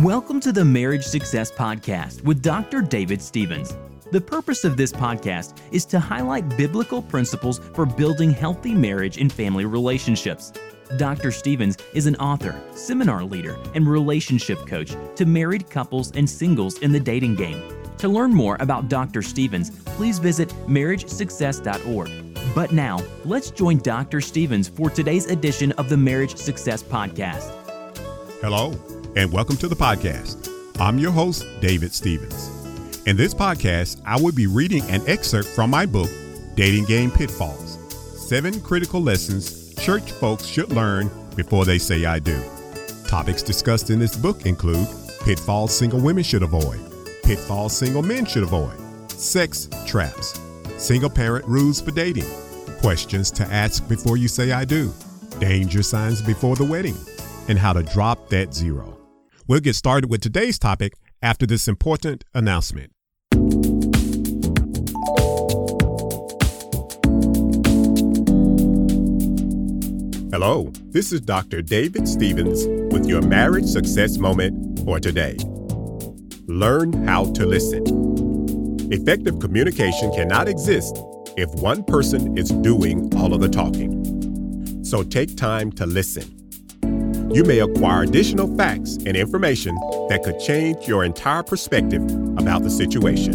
Welcome to the Marriage Success Podcast with Dr. David Stevens. The purpose of this podcast is to highlight biblical principles for building healthy marriage and family relationships. Dr. Stevens is an author, seminar leader, and relationship coach to married couples and singles in the dating game. To learn more about Dr. Stevens, please visit marriagesuccess.org. But now, let's join Dr. Stevens for today's edition of the Marriage Success Podcast. Hello, and welcome to the podcast. I'm your host, David Stevens. In this podcast, I will be reading an excerpt from my book, Dating Game Pitfalls Seven Critical Lessons Church Folks Should Learn Before They Say I Do. Topics discussed in this book include pitfalls single women should avoid, pitfalls single men should avoid, sex traps, single parent rules for dating, questions to ask before you say I do, danger signs before the wedding, and how to drop that zero. We'll get started with today's topic after this important announcement. Hello, this is Dr. David Stevens with your marriage success moment for today. Learn how to listen. Effective communication cannot exist if one person is doing all of the talking. So take time to listen. You may acquire additional facts and information that could change your entire perspective about the situation.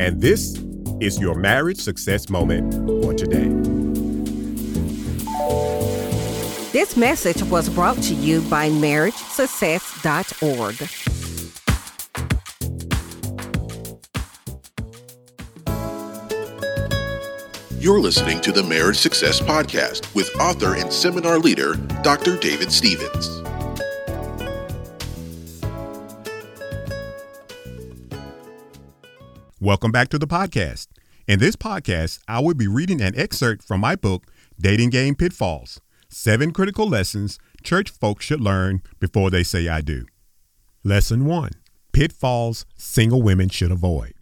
And this is your marriage success moment for today. This message was brought to you by MarriageSuccess.org. You're listening to the Marriage Success Podcast with author and seminar leader, Dr. David Stevens. Welcome back to the podcast. In this podcast, I will be reading an excerpt from my book, Dating Game Pitfalls Seven Critical Lessons Church Folks Should Learn Before They Say I Do. Lesson 1 Pitfalls Single Women Should Avoid.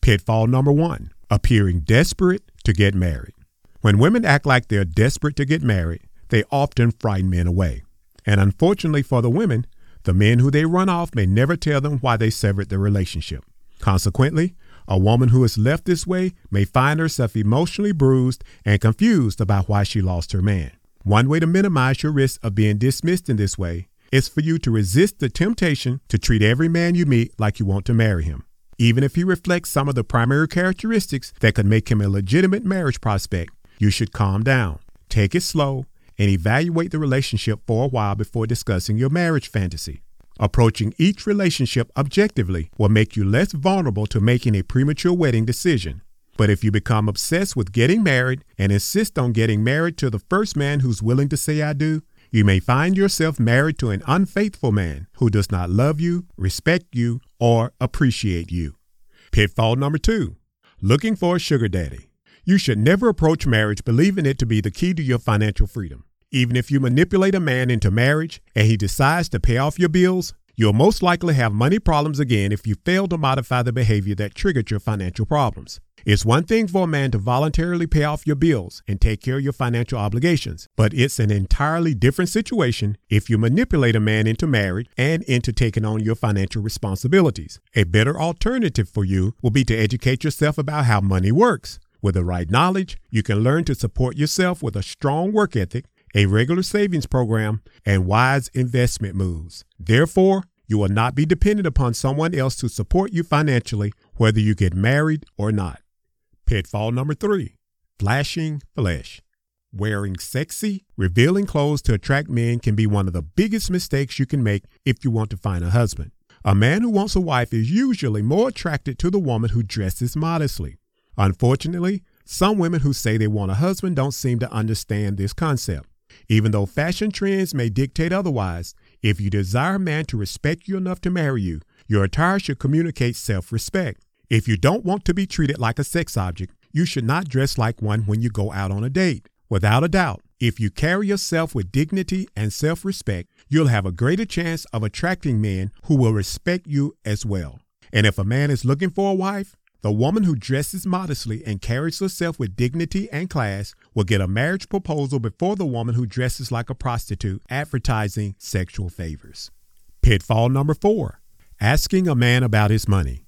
Pitfall number one appearing desperate to get married. When women act like they're desperate to get married, they often frighten men away. And unfortunately for the women, the men who they run off may never tell them why they severed the relationship. Consequently, a woman who is left this way may find herself emotionally bruised and confused about why she lost her man. One way to minimize your risk of being dismissed in this way is for you to resist the temptation to treat every man you meet like you want to marry him even if he reflects some of the primary characteristics that could make him a legitimate marriage prospect, you should calm down, take it slow, and evaluate the relationship for a while before discussing your marriage fantasy. Approaching each relationship objectively will make you less vulnerable to making a premature wedding decision. But if you become obsessed with getting married and insist on getting married to the first man who's willing to say I do, you may find yourself married to an unfaithful man who does not love you, respect you, or appreciate you. Pitfall number two looking for a sugar daddy. You should never approach marriage believing it to be the key to your financial freedom. Even if you manipulate a man into marriage and he decides to pay off your bills, you'll most likely have money problems again if you fail to modify the behavior that triggered your financial problems. It's one thing for a man to voluntarily pay off your bills and take care of your financial obligations, but it's an entirely different situation if you manipulate a man into marriage and into taking on your financial responsibilities. A better alternative for you will be to educate yourself about how money works. With the right knowledge, you can learn to support yourself with a strong work ethic, a regular savings program, and wise investment moves. Therefore, you will not be dependent upon someone else to support you financially, whether you get married or not. Pitfall number three flashing flesh. Wearing sexy, revealing clothes to attract men can be one of the biggest mistakes you can make if you want to find a husband. A man who wants a wife is usually more attracted to the woman who dresses modestly. Unfortunately, some women who say they want a husband don't seem to understand this concept. Even though fashion trends may dictate otherwise, if you desire a man to respect you enough to marry you, your attire should communicate self respect. If you don't want to be treated like a sex object, you should not dress like one when you go out on a date. Without a doubt, if you carry yourself with dignity and self respect, you'll have a greater chance of attracting men who will respect you as well. And if a man is looking for a wife, the woman who dresses modestly and carries herself with dignity and class will get a marriage proposal before the woman who dresses like a prostitute advertising sexual favors. Pitfall number four asking a man about his money.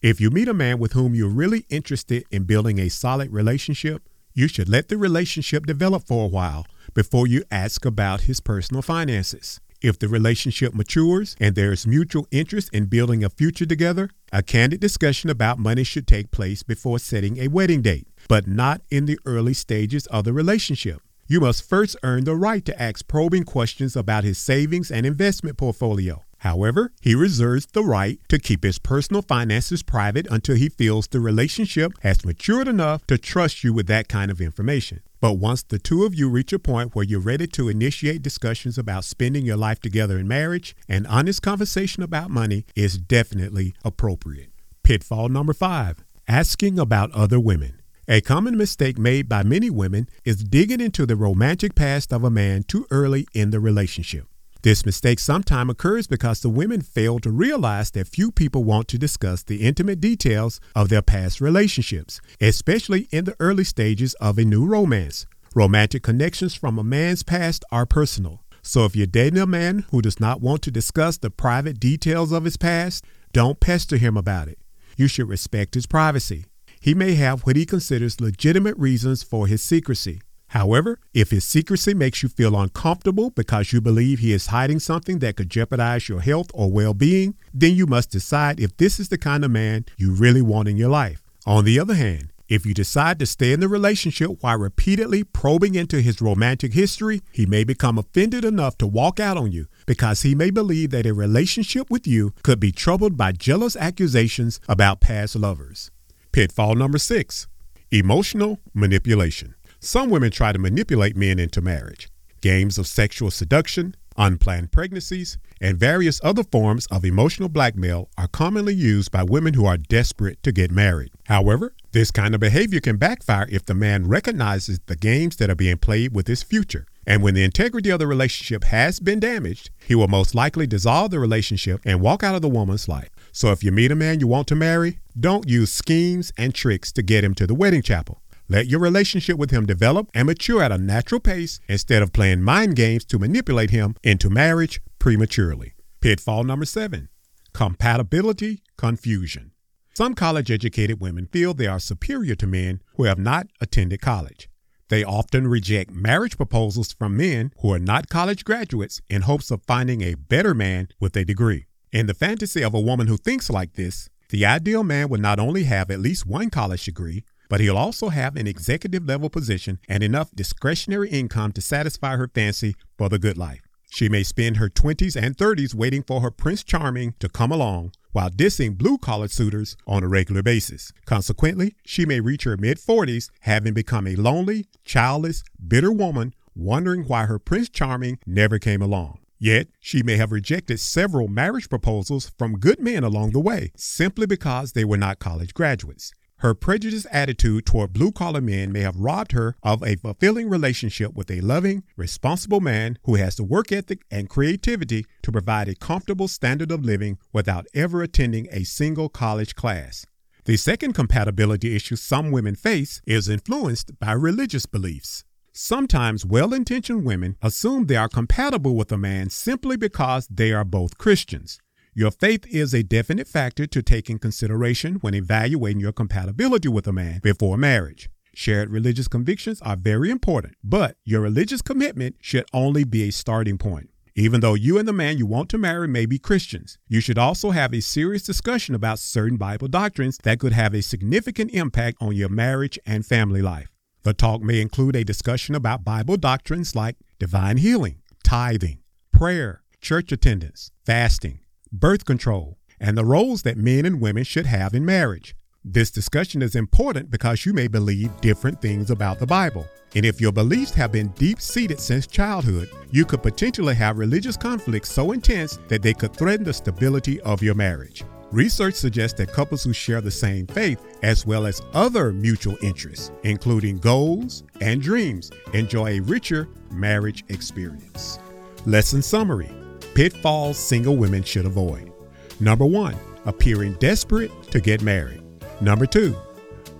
If you meet a man with whom you're really interested in building a solid relationship, you should let the relationship develop for a while before you ask about his personal finances. If the relationship matures and there is mutual interest in building a future together, a candid discussion about money should take place before setting a wedding date, but not in the early stages of the relationship. You must first earn the right to ask probing questions about his savings and investment portfolio. However, he reserves the right to keep his personal finances private until he feels the relationship has matured enough to trust you with that kind of information. But once the two of you reach a point where you're ready to initiate discussions about spending your life together in marriage, an honest conversation about money is definitely appropriate. Pitfall number five asking about other women. A common mistake made by many women is digging into the romantic past of a man too early in the relationship. This mistake sometimes occurs because the women fail to realize that few people want to discuss the intimate details of their past relationships, especially in the early stages of a new romance. Romantic connections from a man's past are personal. So if you're dating a man who does not want to discuss the private details of his past, don't pester him about it. You should respect his privacy. He may have what he considers legitimate reasons for his secrecy. However, if his secrecy makes you feel uncomfortable because you believe he is hiding something that could jeopardize your health or well being, then you must decide if this is the kind of man you really want in your life. On the other hand, if you decide to stay in the relationship while repeatedly probing into his romantic history, he may become offended enough to walk out on you because he may believe that a relationship with you could be troubled by jealous accusations about past lovers. Pitfall number six emotional manipulation. Some women try to manipulate men into marriage. Games of sexual seduction, unplanned pregnancies, and various other forms of emotional blackmail are commonly used by women who are desperate to get married. However, this kind of behavior can backfire if the man recognizes the games that are being played with his future. And when the integrity of the relationship has been damaged, he will most likely dissolve the relationship and walk out of the woman's life. So if you meet a man you want to marry, don't use schemes and tricks to get him to the wedding chapel. Let your relationship with him develop and mature at a natural pace instead of playing mind games to manipulate him into marriage prematurely. Pitfall number seven compatibility confusion. Some college educated women feel they are superior to men who have not attended college. They often reject marriage proposals from men who are not college graduates in hopes of finding a better man with a degree. In the fantasy of a woman who thinks like this, the ideal man would not only have at least one college degree, but he'll also have an executive level position and enough discretionary income to satisfy her fancy for the good life. She may spend her 20s and 30s waiting for her Prince Charming to come along while dissing blue collar suitors on a regular basis. Consequently, she may reach her mid 40s having become a lonely, childless, bitter woman wondering why her Prince Charming never came along. Yet, she may have rejected several marriage proposals from good men along the way simply because they were not college graduates. Her prejudiced attitude toward blue collar men may have robbed her of a fulfilling relationship with a loving, responsible man who has the work ethic and creativity to provide a comfortable standard of living without ever attending a single college class. The second compatibility issue some women face is influenced by religious beliefs. Sometimes well intentioned women assume they are compatible with a man simply because they are both Christians. Your faith is a definite factor to take in consideration when evaluating your compatibility with a man before marriage. Shared religious convictions are very important, but your religious commitment should only be a starting point. Even though you and the man you want to marry may be Christians, you should also have a serious discussion about certain Bible doctrines that could have a significant impact on your marriage and family life. The talk may include a discussion about Bible doctrines like divine healing, tithing, prayer, church attendance, fasting, birth control, and the roles that men and women should have in marriage. This discussion is important because you may believe different things about the Bible. And if your beliefs have been deep seated since childhood, you could potentially have religious conflicts so intense that they could threaten the stability of your marriage. Research suggests that couples who share the same faith, as well as other mutual interests, including goals and dreams, enjoy a richer marriage experience. Lesson summary pitfalls single women should avoid. Number one, appearing desperate to get married. Number two,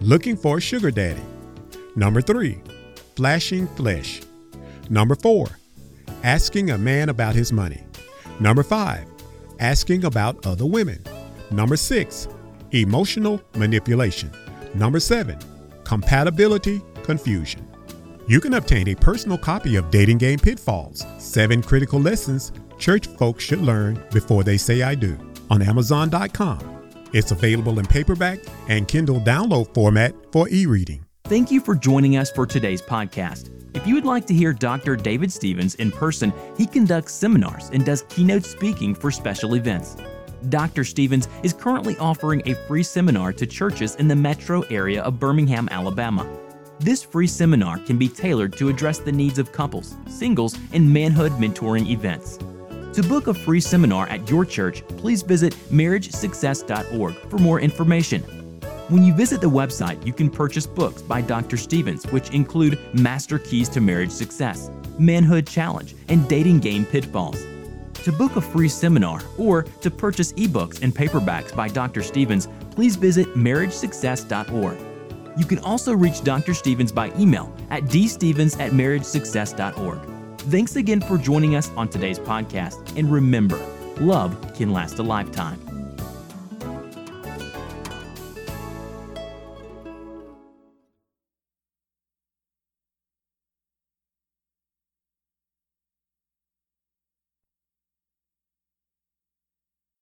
looking for a sugar daddy. Number three, flashing flesh. Number four, asking a man about his money. Number five, asking about other women. Number six, emotional manipulation. Number seven, compatibility confusion. You can obtain a personal copy of Dating Game Pitfalls Seven Critical Lessons Church Folks Should Learn Before They Say I Do on Amazon.com. It's available in paperback and Kindle download format for e reading. Thank you for joining us for today's podcast. If you would like to hear Dr. David Stevens in person, he conducts seminars and does keynote speaking for special events. Dr. Stevens is currently offering a free seminar to churches in the metro area of Birmingham, Alabama. This free seminar can be tailored to address the needs of couples, singles, and manhood mentoring events. To book a free seminar at your church, please visit marriagesuccess.org for more information. When you visit the website, you can purchase books by Dr. Stevens, which include Master Keys to Marriage Success, Manhood Challenge, and Dating Game Pitfalls. To book a free seminar or to purchase ebooks and paperbacks by Dr. Stevens, please visit marriagesuccess.org. You can also reach Dr. Stevens by email at dstevens at marriagesuccess.org. Thanks again for joining us on today's podcast, and remember, love can last a lifetime.